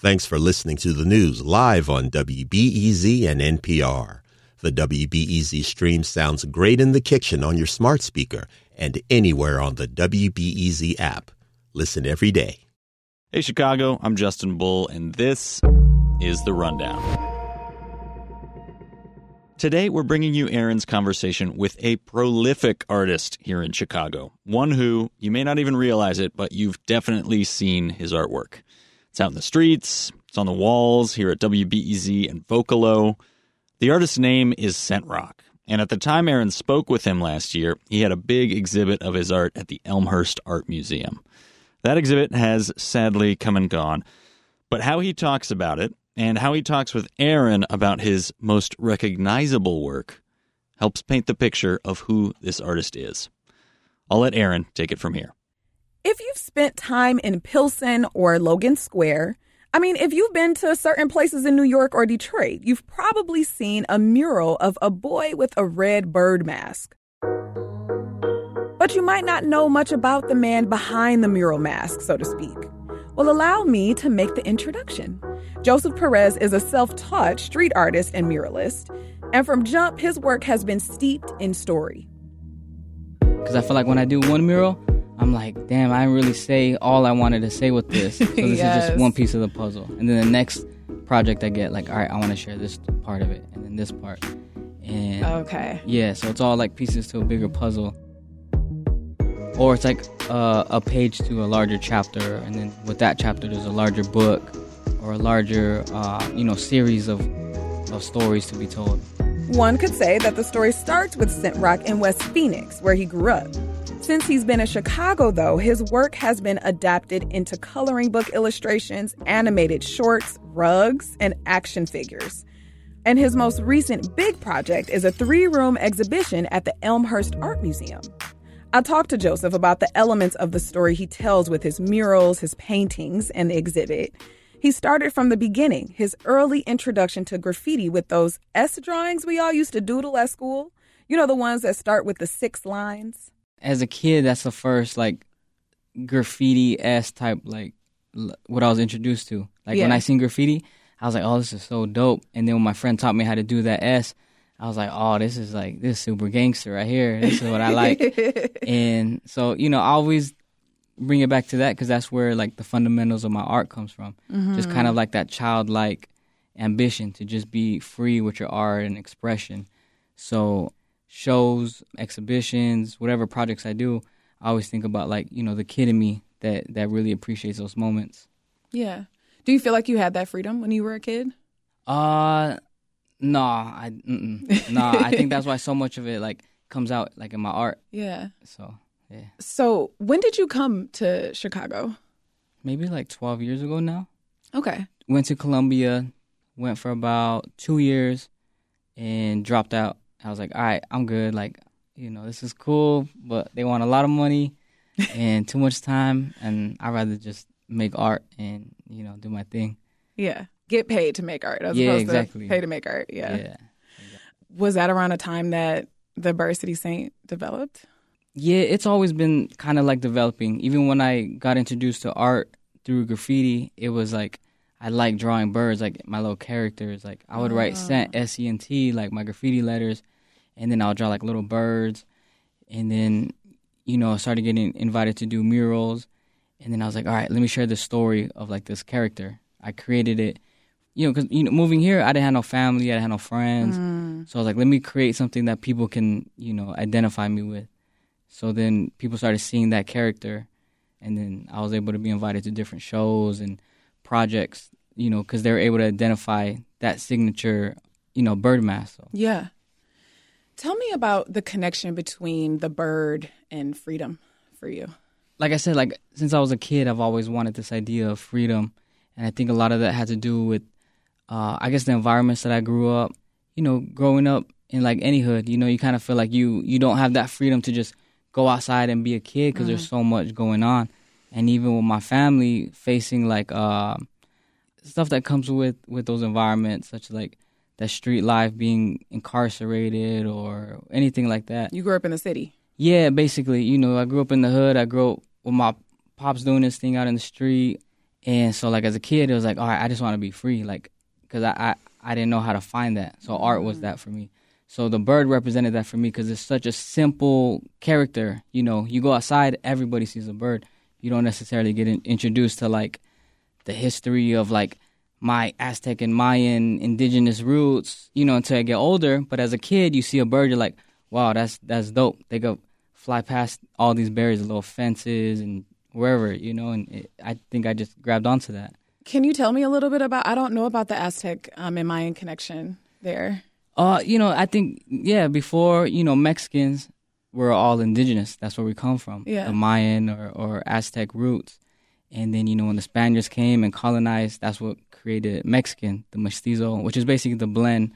Thanks for listening to the news live on WBEZ and NPR. The WBEZ stream sounds great in the kitchen on your smart speaker and anywhere on the WBEZ app. Listen every day. Hey, Chicago, I'm Justin Bull, and this is The Rundown. Today, we're bringing you Erin's conversation with a prolific artist here in Chicago. One who, you may not even realize it, but you've definitely seen his artwork. It's out in the streets, it's on the walls here at WBEZ and Vocalo. The artist's name is Sentrock, and at the time Erin spoke with him last year, he had a big exhibit of his art at the Elmhurst Art Museum. That exhibit has sadly come and gone, but how he talks about it and how he talks with Erin about his most recognizable work helps paint the picture of who this artist is. I'll let Erin take it from here. If you've spent time in Pilsen or Logan Square, I mean, if you've been to certain places in New York or Detroit, you've probably seen a mural of a boy with a red bird mask. But you might not know much about the man behind the mural mask, so to speak. Well, allow me to make the introduction. Joseph Perez is a self taught street artist and muralist, and from jump, his work has been steeped in story. Because I feel like when I do one mural, I'm like, damn, I didn't really say all I wanted to say with this. So this Yes. is just one piece of the puzzle. And then the next project I get, like, all right, I want to share this part of it, and then this part. And Okay. yeah, so it's all like pieces to a bigger puzzle. Or it's like uh, a page to a larger chapter, and then with that chapter, there's a larger book or a larger, uh, you know, series of, of stories to be told. One could say that the story starts with Sentrock in West Phoenix, where he grew up. Since he's been in Chicago, though, his work has been adapted into coloring book illustrations, animated shorts, rugs, and action figures. And his most recent big project is a three room exhibition at the Elmhurst Art Museum. I talked to Joseph about the elements of the story he tells with his murals, his paintings, and the exhibit. He started from the beginning, his early introduction to graffiti with those S drawings we all used to doodle at school. You know, the ones that start with the six lines? As a kid, that's the first like graffiti s type like l- what I was introduced to. Like when I seen graffiti, I was like, "Oh, this is so dope!" And then when my friend taught me how to do that s, I was like, "Oh, this is like this is super gangster right here. This is what I like." and so you know, I always bring it back to that because that's where like the fundamentals of my art comes from. Just mm-hmm. kind of like that childlike ambition to just be free with your art and expression. So shows, exhibitions, whatever projects I do, I always think about like you know the kid in me that that really appreciates those moments. Yeah. Do you feel like you had that freedom when you were a kid? Uh, nah, I mm-mm. nah. I think that's why so much of it like comes out like in my art. Yeah. So yeah, So, when did you come to Chicago? maybe like twelve years ago now. Okay. Went to Columbia, went for about two years, and dropped out. I was like, all right, I'm good. Like, you know, this is cool, but they want a lot of money and too much time, and I'd rather just make art and you know do my thing. Yeah. Get paid to make art as Yeah, opposed exactly. to pay to make art. Yeah. yeah. Was that around a time that the Bird City Saint developed? Yeah, it's always been kind of like developing. Even when I got introduced to art through graffiti, it was like I like drawing birds, like my little characters. Like I would write scent, S E N T, like my graffiti letters, and then I'll draw like little birds. And then, you know, I started getting invited to do murals. And then I was like, all right, let me share the story of like this character. I created it, you know, because you know, moving here, I didn't have no family, I didn't have no friends. Mm. So I was like, let me create something that people can, you know, identify me with. So then people started seeing that character, and then I was able to be invited to different shows and projects, you know, because they were able to identify that signature, you know, bird mask. So. Yeah. Tell me about the connection between the bird and freedom for you. Like I said, like since I was a kid, I've always wanted this idea of freedom, and I think a lot of that had to do with, uh, I guess, the environments that I grew up. You know, growing up in like any hood, you know, you kind of feel like you you don't have that freedom to just go outside and be a kid because there's so much going on, and even with my family facing like uh, stuff that comes with with those environments, such as like that street life, being incarcerated or anything like that. You grew up in the city. Yeah, basically, you know, I grew up in the hood. I grew up with my pops doing this thing out in the street, And so like as a kid, it was like, all right, I just want to be free, like because I, I I didn't know how to find that. So art was that for me. So the bird represented that for me because it's such a simple character. You know, you go outside, everybody sees a bird. You don't necessarily get in, introduced to like the history of like my Aztec and Mayan indigenous roots, you know, until I get older. But as a kid, you see a bird, you're like, wow, that's that's dope. They go fly past all these barriers, little fences, and wherever, you know. And it, I think I just grabbed onto that. Can you tell me a little bit about? I don't know about the Aztec um, and Mayan connection there. Uh, you know, I think yeah, before you know Mexicans were all indigenous. That's where we come from. Yeah. The Mayan or, or Aztec roots. And then, you know, when the Spaniards came and colonized, that's what created Mexican, the mestizo, which is basically the blend.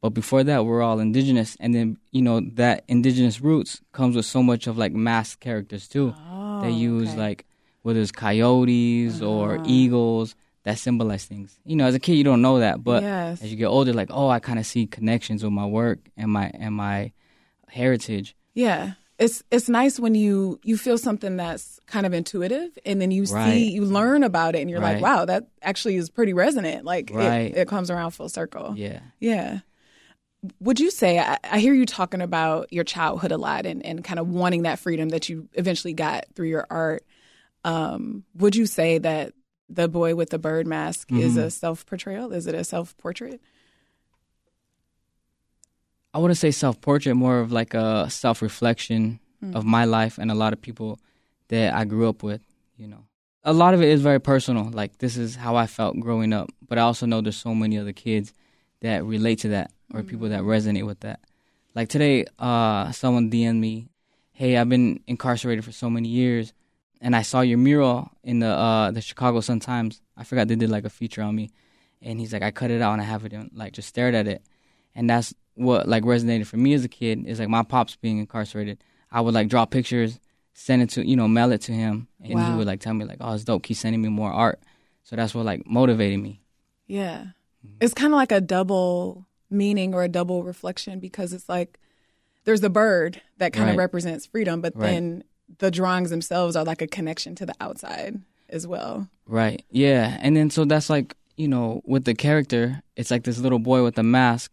But before that, we're all indigenous. And then, you know, that indigenous roots comes with so much of like masked characters too. Oh, they use okay. like, whether it's coyotes or Uh-huh. eagles that symbolize things. You know, as a kid, you don't know that. But Yes. as you get older, like, oh, I kind of see connections with my work and my, and my heritage. Yeah. It's it's nice when you you feel something that's kind of intuitive and then you Right. see you learn about it and you're like, wow, that actually is pretty resonant. Like Right. it, it comes around full circle. Yeah. Yeah. Would you say I, I hear you talking about your childhood a lot and, and kind of wanting that freedom that you eventually got through your art. Um, would you say that the boy with the bird mask is Mhm. a self portrayal? Is it a self portrait? I wouldn't say self portrait, more of like a self reflection of my life and a lot of people that I grew up with, you know. A lot of it is very personal. Like this is how I felt growing up. But I also know there's so many other kids that relate to that or people that resonate with that. Like today, uh, someone DM'd me, Hey, I've been incarcerated for so many years and I saw your mural in the uh the Chicago Sun Times. I forgot they did like a feature on me. And he's like, I cut it out and I have it in, like just stared at it. And that's what like resonated for me as a kid is like my pops being incarcerated. I would like draw pictures, send it to you know, mail it to him, and he would like tell me like, "Oh, it's dope. Keep sending me more art." So that's what like motivated me. Yeah. It's kind of like a double meaning or a double reflection because it's like there's the bird that kind of Right. represents freedom, but Right. then the drawings themselves are like a connection to the outside as well. Right. Yeah. And then so that's like, you know, with the character, it's like this little boy with a mask.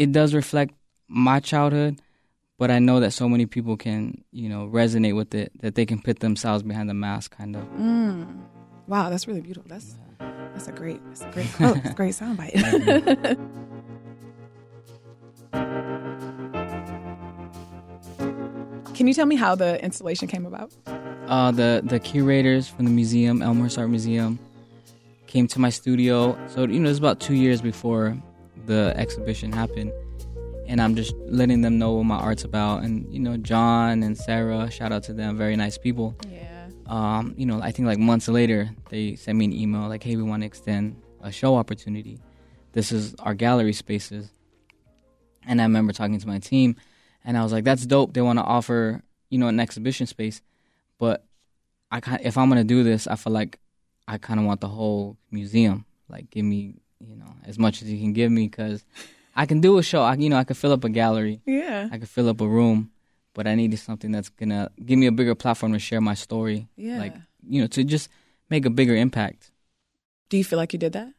It does reflect my childhood, but I know that so many people can, you know, resonate with it that they can put themselves behind the mask kind of. Mm. Wow, that's really beautiful. That's that's a great that's a great quote. That's a great soundbite. Can you tell me how the installation came about? Uh, the the curators from the museum, Elmhurst Art Museum, came to my studio. So you know, it was about two years before the exhibition happened, and I'm just letting them know what my art's about. And you know, John and Sarah, shout out to them, very nice people. Yeah. Um, you know, I think like months later, they sent me an email like, "Hey, we want to extend a show opportunity. This is our gallery spaces." And I remember talking to my team, and I was like, "That's dope. They want to offer, you know, an exhibition space, but I if I'm gonna do this, I feel like I kind of want the whole museum. Like, give me, you know, as much as you can give me, because I can do a show. I, you know, I could fill up a gallery, Yeah. I could fill up a room, but I needed something that's gonna give me a bigger platform to share my story. Yeah. Like, you know, to just make a bigger impact. Do you feel like you did that?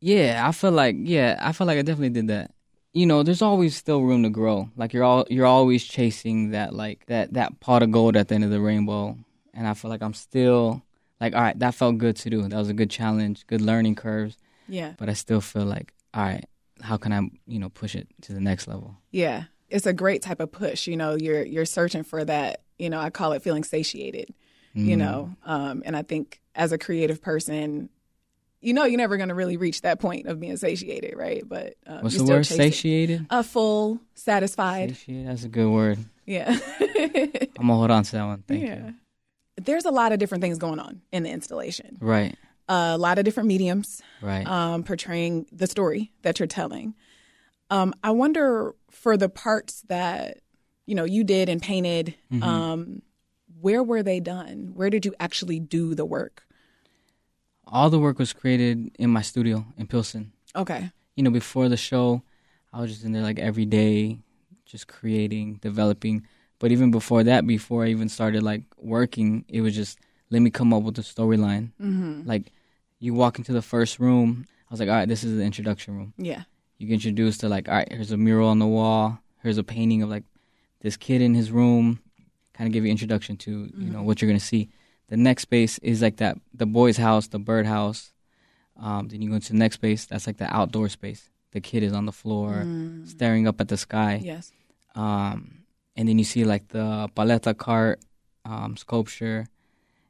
Yeah, I feel like yeah, I feel like I definitely did that. You know, there's always still room to grow. Like you're all you're always chasing that like that that pot of gold at the end of the rainbow. And I feel like I'm still like, all right, that felt good to do. That was a good challenge, good learning curves. Yeah. But I still feel like, all right, how can I, you know, push it to the next level? Yeah. It's a great type of push. You know, you're you're searching for that, you know, I call it feeling satiated, you Mm. know. Um, and I think as a creative person, you know you're never gonna really reach that point of being satiated, right? But um, What's the word? chasing- Satiated? A full, satisfied. Satiated, that's a good word. Yeah. I'm gonna hold on to that one. Thank yeah. you. There's a lot of different things going on in the installation. Right, a lot of different mediums right. um, portraying the story that you're telling. Um, I wonder for the parts that you know you did and painted, Mm-hmm. um, where were they done? Where did you actually do the work? All the work was created in my studio in Pilsen. Okay, you know, before the show, I was just in there like every day, just creating, developing. But even before that, before I even started like working, it was just let me come up with a storyline. Mm-hmm. Like you walk into the first room, I was like, all right, this is the introduction room. Yeah. You get introduced to like, all right, here's a mural on the wall. Here's a painting of like this kid in his room. Kind of give you introduction to you know Mm-hmm. what you're gonna see. The next space is like that the boy's house, the bird house. Um, then you go into the next space. That's like the outdoor space. The kid is on the floor, Mm. staring up at the sky. Yes. Um, and then you see like the paleta cart um, sculpture,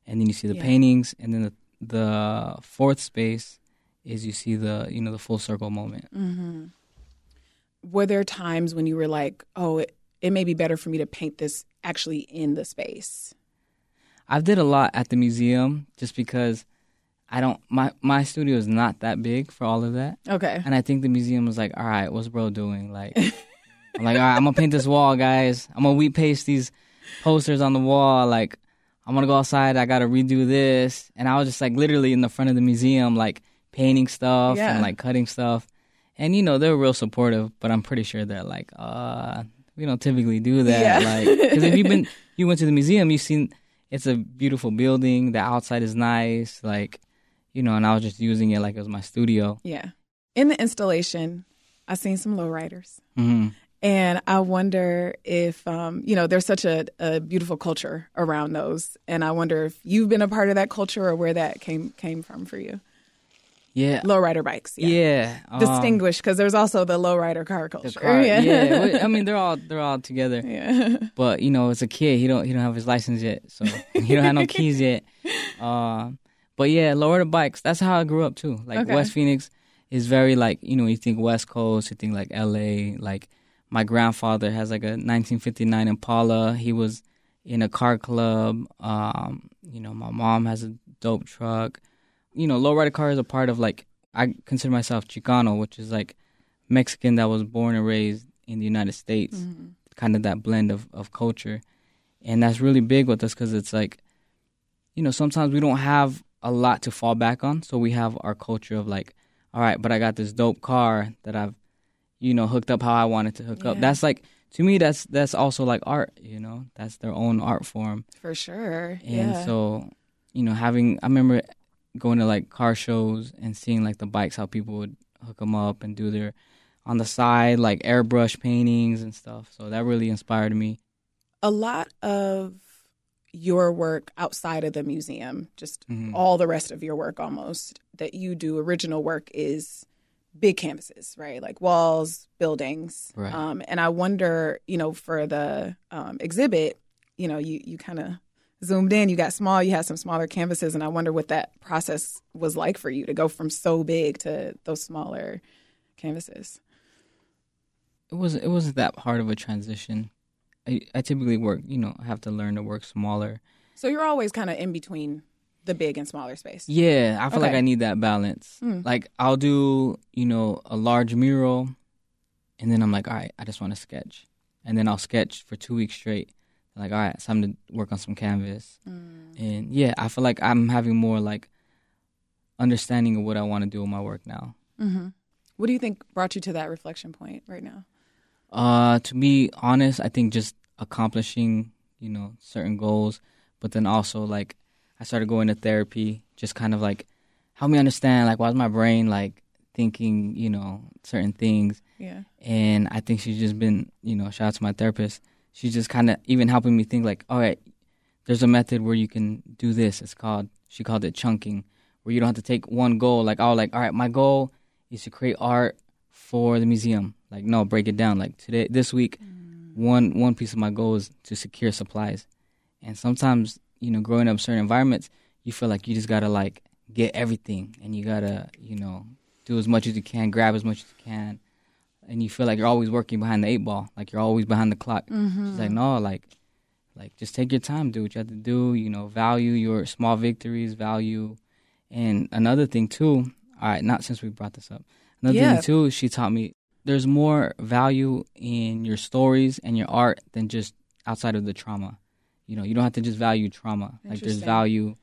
and then you see the Yeah. paintings, and then the the fourth space is you see the you know the full circle moment. Mm. Were there times when you were like, oh, it, it may be better for me to paint this actually in the space? I've did a lot at the museum just because I don't my my studio is not that big for all of that, Okay. and I think the museum was like, all right, what's bro doing? Like, I'm like, all right, I'm gonna paint this wall, guys. I'm gonna wheat paste these posters on the wall. Like, I'm gonna go outside. I gotta redo this, and I was just like literally in the front of the museum, like painting stuff Yeah. and like cutting stuff. And you know they're real supportive, but I'm pretty sure they're like, uh, we don't typically do that. Yeah. Like, because if you've been, you went to the museum, you've seen it's a beautiful building. The outside is nice, like, you know. And I was just using it like it was my studio. Yeah. In the installation, I seen some lowriders. hmm And I wonder if, um, you know, there's such a, a beautiful culture around those. And I wonder if you've been a part of that culture or where that came came from for you. Yeah, Lowrider bikes. Yeah. yeah. um, Distinguished because there's also the lowrider car culture. car. yeah. yeah. I mean, they're all they're all together. yeah. But you know, as a kid, he don't he don't have his license yet, so he don't have no keys yet. Um, but yeah, lower the bikes. That's how I grew up too. Like Okay. West Phoenix is very like you know you think West Coast, you think like L.A. Like my grandfather has like a 1959 Impala. He was in a car club. Um, you know, my mom has a dope truck. You know, lowrider car is a part of like I consider myself Chicano, which is like Mexican that was born and raised in the United States kind of that blend of, of culture. And that's really big with us because it's like, you know, sometimes we don't have a lot to fall back on. So we have our culture of like, all right, but I got this dope car that I've, you know, hooked up how I wanted to hook up. That's like, to me, that's that's also like art, you know, that's their own art form. For sure. And yeah. so, you know, having, I remember going to like car shows and seeing like the bikes, how people would hook them up and do their, on the side, like airbrush paintings and stuff. So that really inspired me. a lot of your work outside of the museum, just Mhm. all the rest of your work almost that you do original work is big canvases, right? Like walls, buildings. Right. Um, and I wonder, you know, for the um, exhibit, you know, you, you kind of zoomed in, you got small, you had some smaller canvases, and I wonder what that process was like for you to go from so big to those smaller canvases. It was it wasn't that hard of a transition. I, I typically work, you know, I have to learn to work smaller. So you're always kind of in between the big and smaller space. Yeah, I feel like I need that balance. Mm. Like I'll do, you know, a large mural, and then I'm like, all right, I just want to sketch, and then I'll sketch for two weeks straight. Like, all right, it's time to work on some canvas, and yeah, I feel like I'm having more like understanding of what I want to do with my work now. Mm-hmm. What do you think brought you to that reflection point right now? Uh, to be honest, I think just accomplishing, you know, certain goals, but then also like I started going to therapy, just kind of like help me understand like why's my brain like thinking, you know, certain things. Yeah. And I think she's just been, you know, shout out to my therapist. She's just kind of even helping me think like, all right, there's a method where you can do this. It's called she called it chunking, where you don't have to take one goal. Like, oh, like all right, my goal is to create art for the museum. Like, no, break it down. Like today, this week, mm. one one piece of my goal is to secure supplies. And sometimes, you know, growing up certain environments, you feel like you just gotta like get everything, and you gotta, you know, do as much as you can, grab as much as you can, and you feel like you're always working behind the eight ball, like you're always behind the clock. Mm-hmm. She's like, no, like, like just take your time, do what you have to do. You know, value your small victories, value, and another thing too. All right, not since we brought this up. Another Yeah. thing too, she taught me there's more value in your stories and your art than just outside of the trauma. You know, you don't have to just value trauma. Like there's value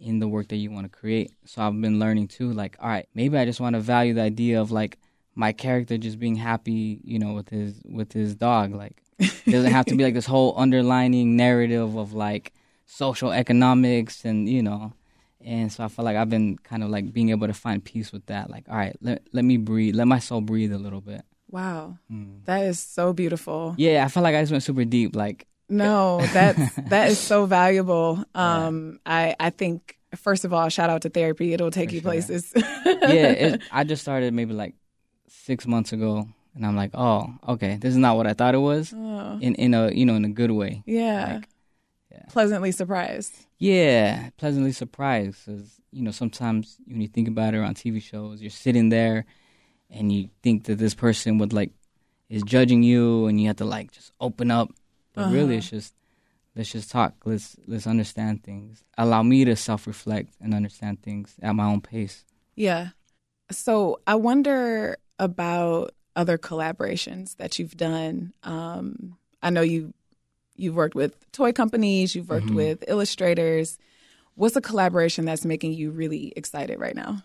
in the work that you want to create. So I've been learning too, like, all right, maybe I just want to value the idea of like my character just being happy, you know, with his with his dog. Like it doesn't have to be like this whole underlining narrative of like social economics and you know and so i feel like i've been kind of like being able to find peace with that like all right let, let me breathe let my soul breathe a little bit Wow. Mm. That is so beautiful. yeah i feel like i just went super deep like No, that's that is so valuable. Um I I think first of all, shout out to therapy. It'll take you sure. places. yeah it, i just started maybe like six months ago and i'm like oh okay this is not what i thought it was Oh, in in a you know in a good way yeah. Like, yeah. Pleasantly surprised. Yeah, pleasantly surprised. Cause you know, sometimes when you think about it on TV shows, you're sitting there and you think that this person would like is judging you, and you have to like just open up. But really, it's just let's just talk. Let's let's understand things. Allow me to self reflect and understand things at my own pace. Yeah. So I wonder about other collaborations that you've done. Um, I know you you've worked with toy companies, you've worked with illustrators. What's a collaboration that's making you really excited right now?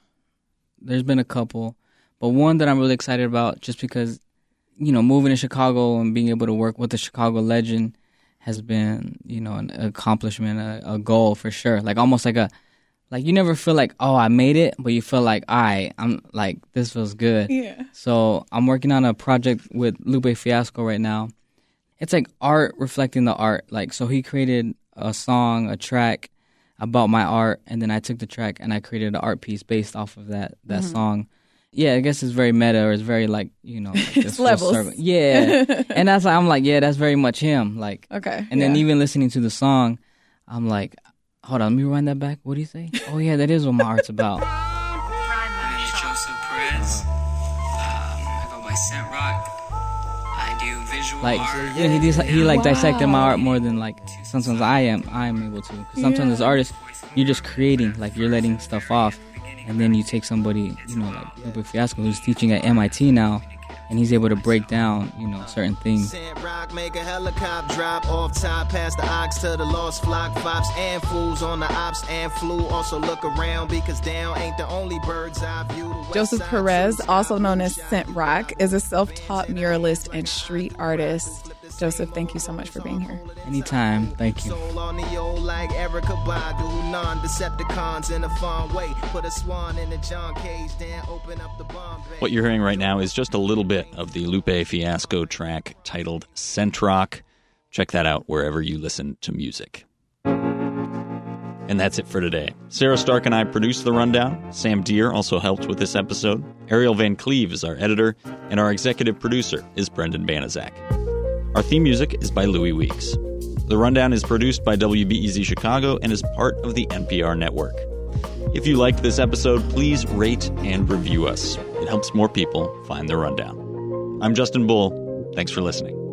There's been a couple, but one that I'm really excited about, just because you know, moving to Chicago and being able to work with the Chicago legend has been, you know, an accomplishment, a, a goal for sure. Like almost like a, like you never feel like, oh, I made it, but you feel like, all right, I'm like, this feels good. Yeah. So I'm working on a project with Lupe Fiasco right now. It's like art reflecting the art. Like, so he created a song, a track about my art, and then I took the track and I created an art piece based off of that that mm-hmm. song. Yeah, I guess it's very meta, or it's very like you know, like this full levels. circle. Yeah, and that's like, I'm like, yeah, that's very much him. Like, Okay. and then yeah. even listening to the song, I'm like, hold on, let me rewind that back. What do you say? oh yeah, that is what my art's about. My name is Joseph Perez. Um, I go by Sentrock. I do visual Like art. yeah, he just, he like dissected my art more than like sometimes I am I am able to. Because sometimes as artists, you're just creating, like you're letting stuff off, and then you take somebody, you know, like Lupe Fiasco, who's teaching at MIT now, and he's able to break down, you know, certain things. Sentrock, make a helicopter drop off top past the ox to the lost flock. Fops and fools on the ops and flew. Also look around because down ain't the only bird's eye view. Joseph Perez, also known as Sentrock, is a self taught muralist and street artist. Joseph, thank you so much for being here. Anytime, thank you. Soul on the old like Erykah Badu, non Decepticons in a fun way. Put a swan in the John cage, then open up the bomb. bay. What you're hearing right now is just a little bit of the Lupe Fiasco track titled Sentrock. Check that out wherever you listen to music. And that's it for today. Sarah Stark and I produced The Rundown. Sam Deere also helped with this episode. Ariel Van Cleave is our editor, and our executive producer is Brendan Banaszak. Our theme music is by Louis Weeks. The Rundown is produced by WBEZ Chicago and is part of the NPR network. If you liked this episode, please rate and review us. It helps more people find the rundown. I'm Justin Bull. Thanks for listening.